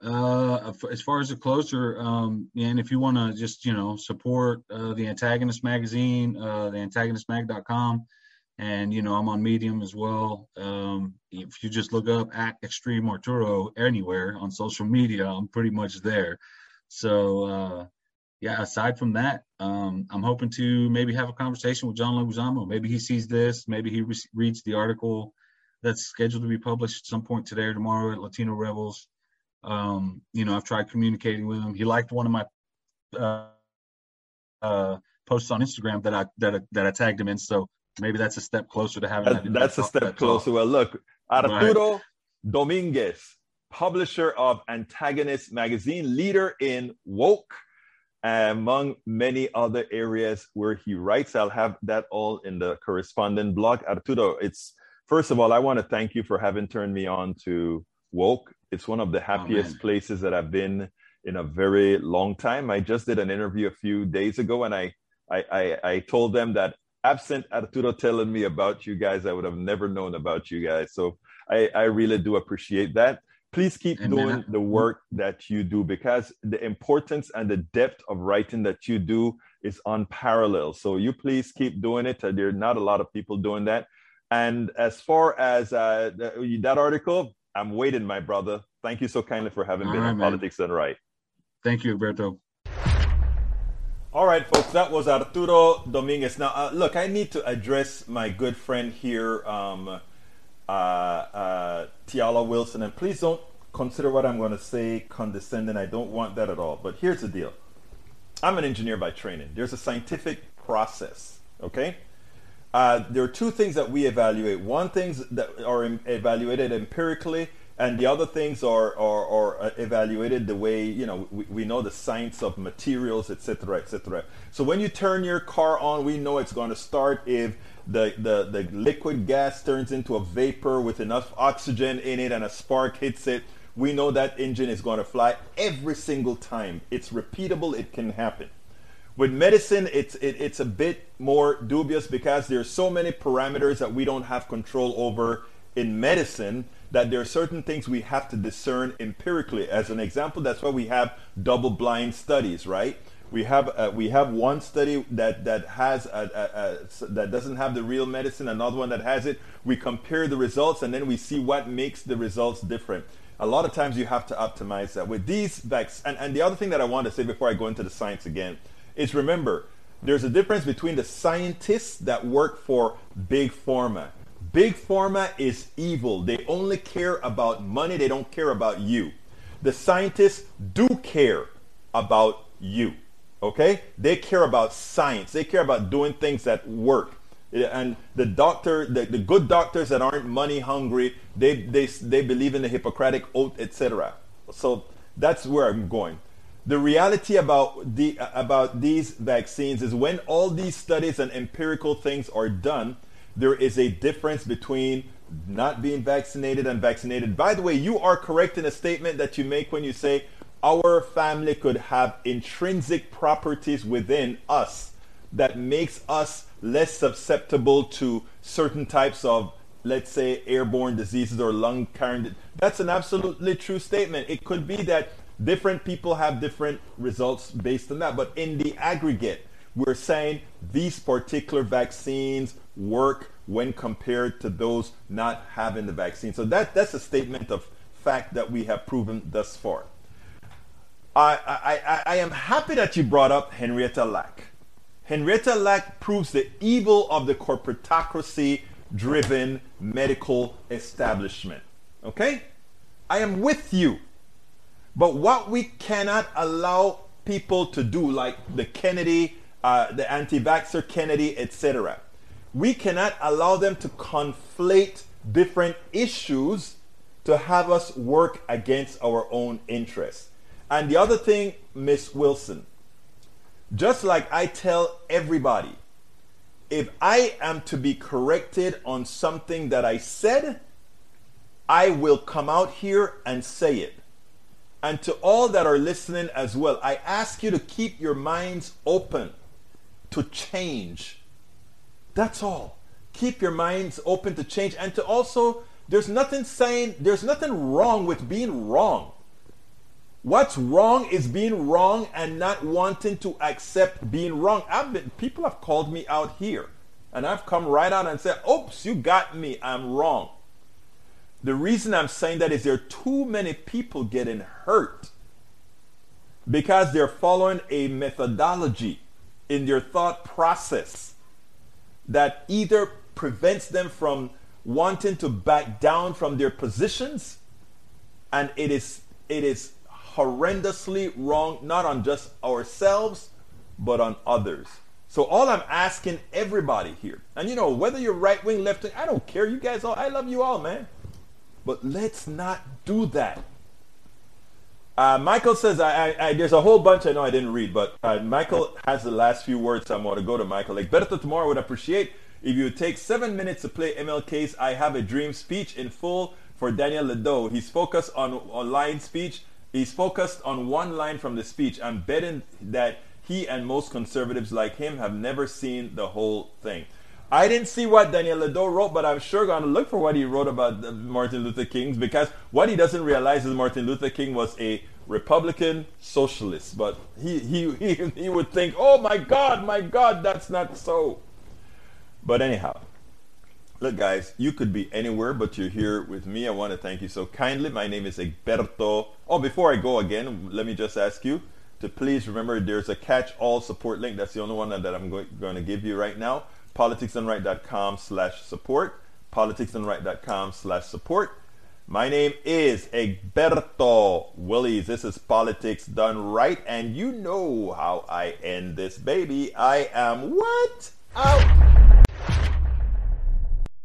Speaker 10: Uh, as far as the closer, um, and if you want to just you know support uh, the Antagonist magazine, uh, the antagonistmag.com, and you know I'm on Medium as well. Um, if you just look up at Extreme Arturo anywhere on social media, I'm pretty much there. So uh, yeah, aside from that, um, I'm hoping to maybe have a conversation with John Leguizamo. Maybe he sees this. Maybe he re- reads the article that's scheduled to be published at some point today or tomorrow at Latino Rebels. Um, you know, I've tried communicating with him. He liked one of my uh, uh, posts on Instagram that I that I, that I tagged him in. So maybe that's a step closer to having
Speaker 1: That-
Speaker 10: that.
Speaker 1: that's a
Speaker 10: that
Speaker 1: step
Speaker 10: talk.
Speaker 1: closer. Well, look, Arturo Dominguez, publisher of Antagonist magazine, leader in woke, among many other areas where he writes. I'll have that all in the correspondent blog. Arturo, it's first of all, I want to thank you for having turned me on to woke. It's one of the oh, happiest
Speaker 10: man.
Speaker 1: places that I've been in a very long time. I just did an interview a few days ago, and I I, I, I told them that absent Arturo telling me about you guys, I would have never known about you guys. So I, I really do appreciate that. Please keep
Speaker 10: And
Speaker 1: doing the work that you do because the importance and the depth of writing that you do is unparalleled. So you please keep doing it. Uh, There are not a lot of people doing that. And as far as uh, that article, I'm waiting, my brother. Thank you so kindly for having
Speaker 10: All
Speaker 1: been
Speaker 10: right,
Speaker 1: on
Speaker 10: man.
Speaker 1: Politics and Right.
Speaker 10: Thank you, Alberto.
Speaker 1: All right, folks, that was Arturo Dominguez. Now, uh, look, I need to address my good friend here, um, uh, uh, Tiala Wilson, and please don't consider what I'm going to say condescending. I don't want that at all. But here's the deal I'm an engineer by training, there's a scientific process, okay? Uh, there are two things that we evaluate. One things that are em- evaluated empirically, and the other things are, are, are uh, evaluated the way you know we, we know the science of materials, etc., etc. So when you turn your car on, we know it's going to start if the, the the liquid gas turns into a vapor with enough oxygen in it and a spark hits it. We know that engine is going to fly every single time. It's repeatable. It can happen. With medicine, it's it, it's a bit more dubious because there's so many parameters that we don't have control over in medicine that there are certain things we have to discern empirically. As an example, that's why we have double-blind studies, right? We have uh, we have one study that that has a, a, a, that doesn't have the real medicine, another one that has it. We compare the results, and then we see what makes the results different. A lot of times you have to optimize that with these vaccines. And, and the other thing that I want to say before I go into the science again is remember there's a difference between the scientists that work for big pharma. Big pharma is evil. They only care about money. They don't care about you. The scientists do care about you. Okay? They care about science. They care about doing things that work. And the doctor, the, the good doctors that aren't money hungry, they, they, they believe in the Hippocratic oath, etc. So that's where I'm going. The reality about the about these vaccines is when all these studies and empirical things are done, there is a difference between not being vaccinated and vaccinated. By the way, you are correct in a statement that you make when you say our family could have intrinsic properties within us that makes us less susceptible to certain types of let's say airborne diseases or lung carrying that's an absolutely true statement. It could be that different people have different results based on that. But in the aggregate we're saying these particular vaccines work when compared to those not having the vaccine. So that that's a statement of fact that we have proven thus far I, I, I, am happy that you brought up Henrietta Lack. Henrietta Lack proves the evil of the corporatocracy driven medical establishment. Okay? I am with you. But what we cannot allow people to do, like the Kennedy, uh, the anti vaxxer Kennedy, etc., we cannot allow them to conflate different issues to have us work against our own interests. And the other thing, Miss Wilson, just like I tell everybody, if I am to be corrected on something that I said, I will come out here and say it. And to all that are listening as well, I ask you to keep your minds open to change. That's all. Keep your minds open to change and to also, there's nothing saying, there's nothing wrong with being wrong. What's wrong is being wrong and not wanting to accept being wrong. I've been, people have called me out here, and I've come right out and said, "Oops, you got me. I'm wrong." The reason I'm saying that is there are too many people getting hurt because they're following a methodology in their thought process that either prevents them from wanting to back down from their positions and it is it is horrendously wrong, not on just ourselves, but on others. So all I'm asking everybody here, and you know, whether you're right wing, left wing, I don't care. You guys all, I love you all, man. But let's not do that. Uh, Michael says, I, I, I, there's a whole bunch I know I didn't read, but uh, Michael has the last few words. I'm going to go to Michael. Like, better tomorrow would appreciate if you would take seven minutes to play MLK's I Have a Dream speech in full for Daniel Ledo. He's focused on online speech He's focused on one line from the speech. I'm betting that he and most conservatives like him have never seen the whole thing. I didn't see what Daniel Ledo wrote, but I'm sure going to look for what he wrote about Martin Luther King because what he doesn't realize is Martin Luther King was a Republican socialist. But he, he, he, he would think, oh my God, my God, that's not so. But anyhow, Look, guys, you could be anywhere, but you're here with me. I want to thank you so kindly. My name is Egberto. Oh, before I go again, let me just ask you to please remember there's a catch all support link. That's the only one that I'm going to give you right now. politicsdoneright.com slash support. politicsdoneright.com slash support. My name is Egberto Willies. This is Politics Done Right, and you know how I end this baby. I am what? Out